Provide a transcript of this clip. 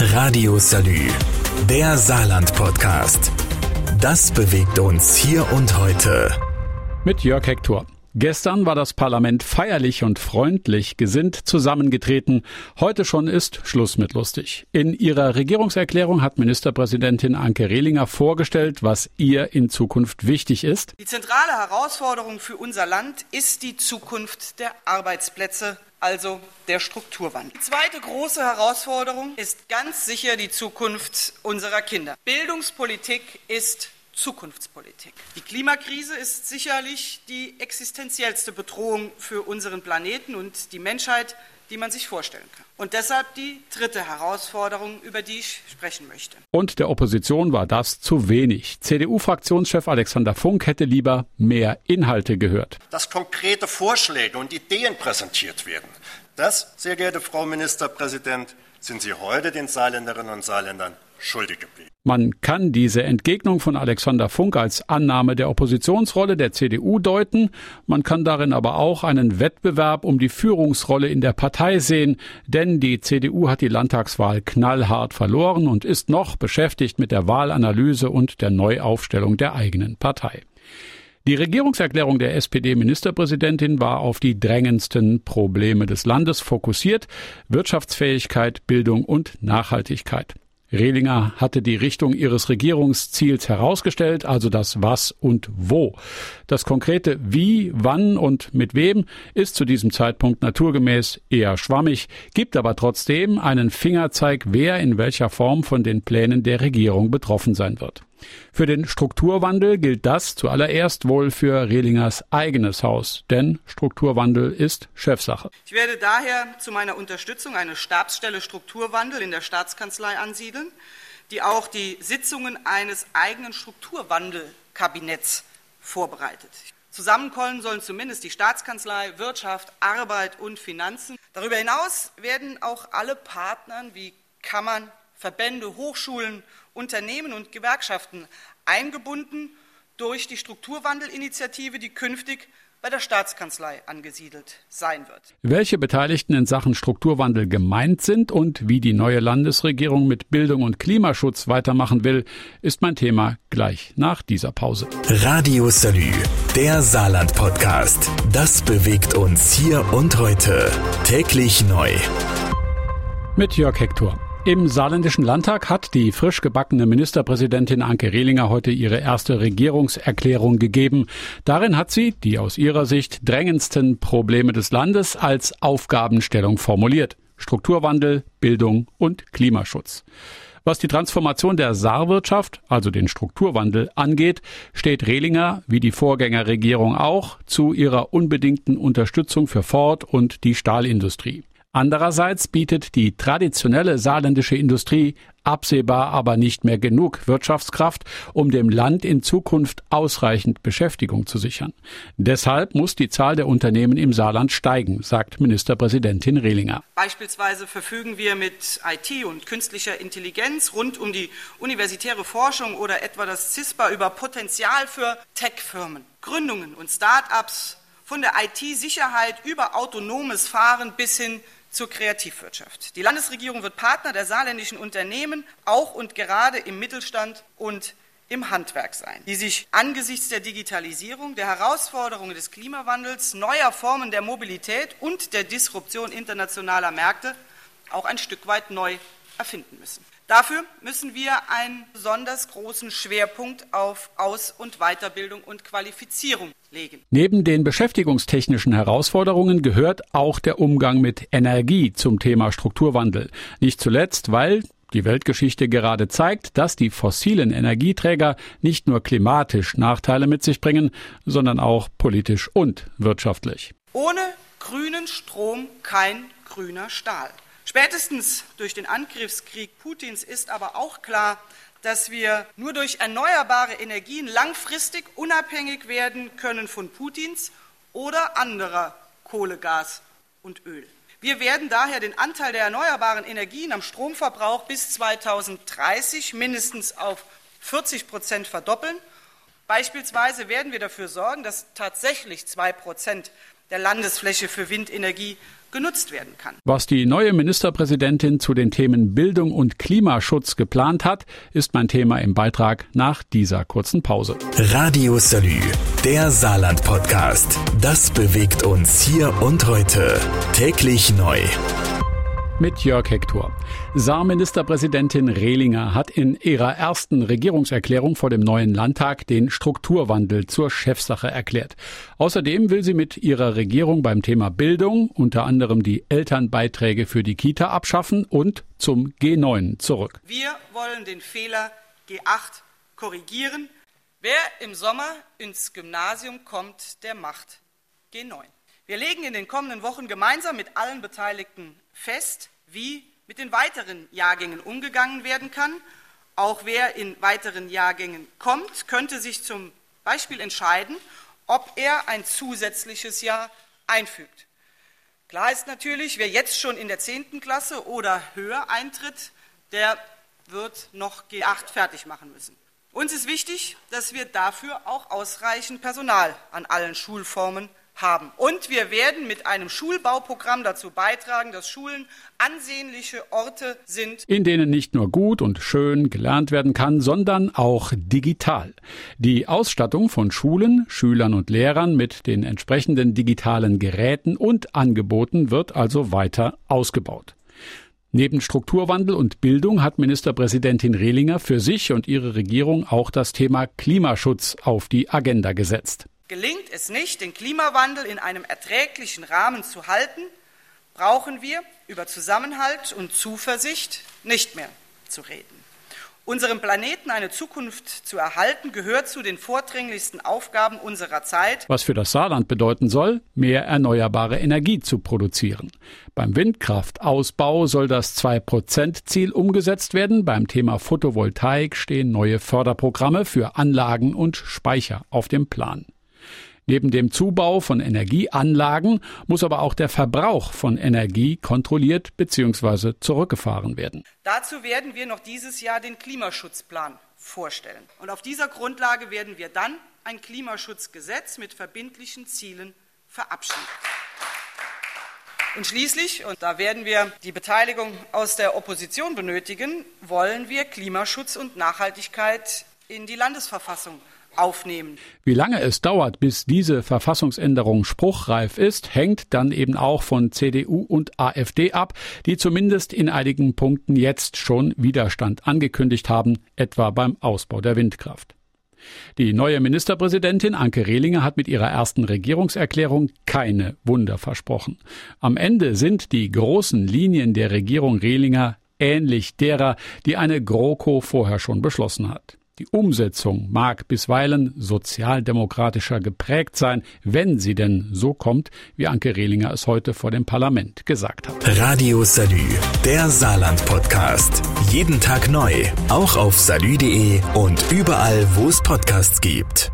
Radio Salü, der Saarland-Podcast. Das bewegt uns hier und heute. Mit Jörg Hector. Gestern war das Parlament feierlich und freundlich gesinnt zusammengetreten. Heute schon ist Schluss mit lustig. In ihrer Regierungserklärung hat Ministerpräsidentin Anke Rehlinger vorgestellt, was ihr in Zukunft wichtig ist. Die zentrale Herausforderung für unser Land ist die Zukunft der Arbeitsplätze also der Strukturwandel. Die zweite große Herausforderung ist ganz sicher die Zukunft unserer Kinder. Bildungspolitik ist Zukunftspolitik. Die Klimakrise ist sicherlich die existenziellste Bedrohung für unseren Planeten und die Menschheit, die man sich vorstellen kann. Und deshalb die dritte Herausforderung, über die ich sprechen möchte. Und der Opposition war das zu wenig. CDU-Fraktionschef Alexander Funk hätte lieber mehr Inhalte gehört. Dass konkrete Vorschläge und Ideen präsentiert werden. Das, sehr geehrte Frau Ministerpräsident, sind Sie heute den Saarländerinnen und Saarländern schuldig geblieben. Man kann diese Entgegnung von Alexander Funk als Annahme der Oppositionsrolle der CDU deuten, man kann darin aber auch einen Wettbewerb um die Führungsrolle in der Partei sehen, denn die CDU hat die Landtagswahl knallhart verloren und ist noch beschäftigt mit der Wahlanalyse und der Neuaufstellung der eigenen Partei. Die Regierungserklärung der SPD-Ministerpräsidentin war auf die drängendsten Probleme des Landes fokussiert Wirtschaftsfähigkeit, Bildung und Nachhaltigkeit. Rehlinger hatte die Richtung ihres Regierungsziels herausgestellt, also das Was und Wo. Das konkrete Wie, wann und mit wem ist zu diesem Zeitpunkt naturgemäß eher schwammig, gibt aber trotzdem einen Fingerzeig, wer in welcher Form von den Plänen der Regierung betroffen sein wird. Für den Strukturwandel gilt das zuallererst wohl für Rehlingers eigenes Haus, denn Strukturwandel ist Chefsache. Ich werde daher zu meiner Unterstützung eine Stabsstelle Strukturwandel in der Staatskanzlei ansiedeln, die auch die Sitzungen eines eigenen Strukturwandelkabinetts vorbereitet. Zusammenkommen sollen zumindest die Staatskanzlei, Wirtschaft, Arbeit und Finanzen. Darüber hinaus werden auch alle Partnern wie Kammern, Verbände, Hochschulen, Unternehmen und Gewerkschaften eingebunden durch die Strukturwandelinitiative, die künftig bei der Staatskanzlei angesiedelt sein wird. Welche Beteiligten in Sachen Strukturwandel gemeint sind und wie die neue Landesregierung mit Bildung und Klimaschutz weitermachen will, ist mein Thema gleich nach dieser Pause. Radio Salü, der Saarland-Podcast. Das bewegt uns hier und heute. Täglich neu. Mit Jörg Hector. Im saarländischen Landtag hat die frisch gebackene Ministerpräsidentin Anke Rehlinger heute ihre erste Regierungserklärung gegeben. Darin hat sie die aus ihrer Sicht drängendsten Probleme des Landes als Aufgabenstellung formuliert. Strukturwandel, Bildung und Klimaschutz. Was die Transformation der Saarwirtschaft, also den Strukturwandel, angeht, steht Rehlinger, wie die Vorgängerregierung auch, zu ihrer unbedingten Unterstützung für Ford und die Stahlindustrie. Andererseits bietet die traditionelle saarländische Industrie absehbar aber nicht mehr genug Wirtschaftskraft, um dem Land in Zukunft ausreichend Beschäftigung zu sichern. Deshalb muss die Zahl der Unternehmen im Saarland steigen, sagt Ministerpräsidentin Rehlinger. Beispielsweise verfügen wir mit IT und künstlicher Intelligenz rund um die universitäre Forschung oder etwa das CISPA über Potenzial für Tech-Firmen, Gründungen und Start-ups von der IT-Sicherheit über autonomes Fahren bis hin zur Kreativwirtschaft. Die Landesregierung wird Partner der saarländischen Unternehmen, auch und gerade im Mittelstand und im Handwerk sein, die sich angesichts der Digitalisierung, der Herausforderungen des Klimawandels, neuer Formen der Mobilität und der Disruption internationaler Märkte auch ein Stück weit neu erfinden müssen. Dafür müssen wir einen besonders großen Schwerpunkt auf Aus- und Weiterbildung und Qualifizierung legen. Neben den beschäftigungstechnischen Herausforderungen gehört auch der Umgang mit Energie zum Thema Strukturwandel. Nicht zuletzt, weil die Weltgeschichte gerade zeigt, dass die fossilen Energieträger nicht nur klimatisch Nachteile mit sich bringen, sondern auch politisch und wirtschaftlich. Ohne grünen Strom kein grüner Stahl. Spätestens durch den Angriffskrieg Putins ist aber auch klar, dass wir nur durch erneuerbare Energien langfristig unabhängig werden können von Putins oder anderer Kohle, Gas und Öl. Wir werden daher den Anteil der erneuerbaren Energien am Stromverbrauch bis 2030 mindestens auf 40 Prozent verdoppeln. Beispielsweise werden wir dafür sorgen, dass tatsächlich zwei Prozent der Landesfläche für Windenergie genutzt werden kann. Was die neue Ministerpräsidentin zu den Themen Bildung und Klimaschutz geplant hat, ist mein Thema im Beitrag nach dieser kurzen Pause. Radio Salü, der Saarland-Podcast. Das bewegt uns hier und heute. Täglich neu mit Jörg Hector. Saarministerpräsidentin Rehlinger hat in ihrer ersten Regierungserklärung vor dem neuen Landtag den Strukturwandel zur Chefsache erklärt. Außerdem will sie mit ihrer Regierung beim Thema Bildung unter anderem die Elternbeiträge für die Kita abschaffen und zum G9 zurück. Wir wollen den Fehler G8 korrigieren. Wer im Sommer ins Gymnasium kommt, der macht G9. Wir legen in den kommenden Wochen gemeinsam mit allen Beteiligten fest, wie mit den weiteren Jahrgängen umgegangen werden kann. Auch wer in weiteren Jahrgängen kommt, könnte sich zum Beispiel entscheiden, ob er ein zusätzliches Jahr einfügt. Klar ist natürlich, wer jetzt schon in der 10. Klasse oder höher eintritt, der wird noch G8 fertig machen müssen. Uns ist wichtig, dass wir dafür auch ausreichend Personal an allen Schulformen haben. Und wir werden mit einem Schulbauprogramm dazu beitragen, dass Schulen ansehnliche Orte sind, in denen nicht nur gut und schön gelernt werden kann, sondern auch digital. Die Ausstattung von Schulen, Schülern und Lehrern mit den entsprechenden digitalen Geräten und Angeboten wird also weiter ausgebaut. Neben Strukturwandel und Bildung hat Ministerpräsidentin Rehlinger für sich und ihre Regierung auch das Thema Klimaschutz auf die Agenda gesetzt. Gelingt es nicht, den Klimawandel in einem erträglichen Rahmen zu halten, brauchen wir über Zusammenhalt und Zuversicht nicht mehr zu reden. Unserem Planeten eine Zukunft zu erhalten, gehört zu den vordringlichsten Aufgaben unserer Zeit. Was für das Saarland bedeuten soll, mehr erneuerbare Energie zu produzieren. Beim Windkraftausbau soll das 2-Prozent-Ziel umgesetzt werden. Beim Thema Photovoltaik stehen neue Förderprogramme für Anlagen und Speicher auf dem Plan. Neben dem Zubau von Energieanlagen muss aber auch der Verbrauch von Energie kontrolliert bzw. zurückgefahren werden. Dazu werden wir noch dieses Jahr den Klimaschutzplan vorstellen. Und auf dieser Grundlage werden wir dann ein Klimaschutzgesetz mit verbindlichen Zielen verabschieden. Und schließlich, und da werden wir die Beteiligung aus der Opposition benötigen, wollen wir Klimaschutz und Nachhaltigkeit in die Landesverfassung aufnehmen. Wie lange es dauert, bis diese Verfassungsänderung spruchreif ist, hängt dann eben auch von CDU und AfD ab, die zumindest in einigen Punkten jetzt schon Widerstand angekündigt haben, etwa beim Ausbau der Windkraft. Die neue Ministerpräsidentin Anke Rehlinger hat mit ihrer ersten Regierungserklärung keine Wunder versprochen. Am Ende sind die großen Linien der Regierung Rehlinger ähnlich derer, die eine GroKo vorher schon beschlossen hat. Die Umsetzung mag bisweilen sozialdemokratischer geprägt sein, wenn sie denn so kommt, wie Anke Rehlinger es heute vor dem Parlament gesagt hat. Radio Salü, der Saarland-Podcast. Jeden Tag neu, auch auf salü.de und überall, wo es Podcasts gibt.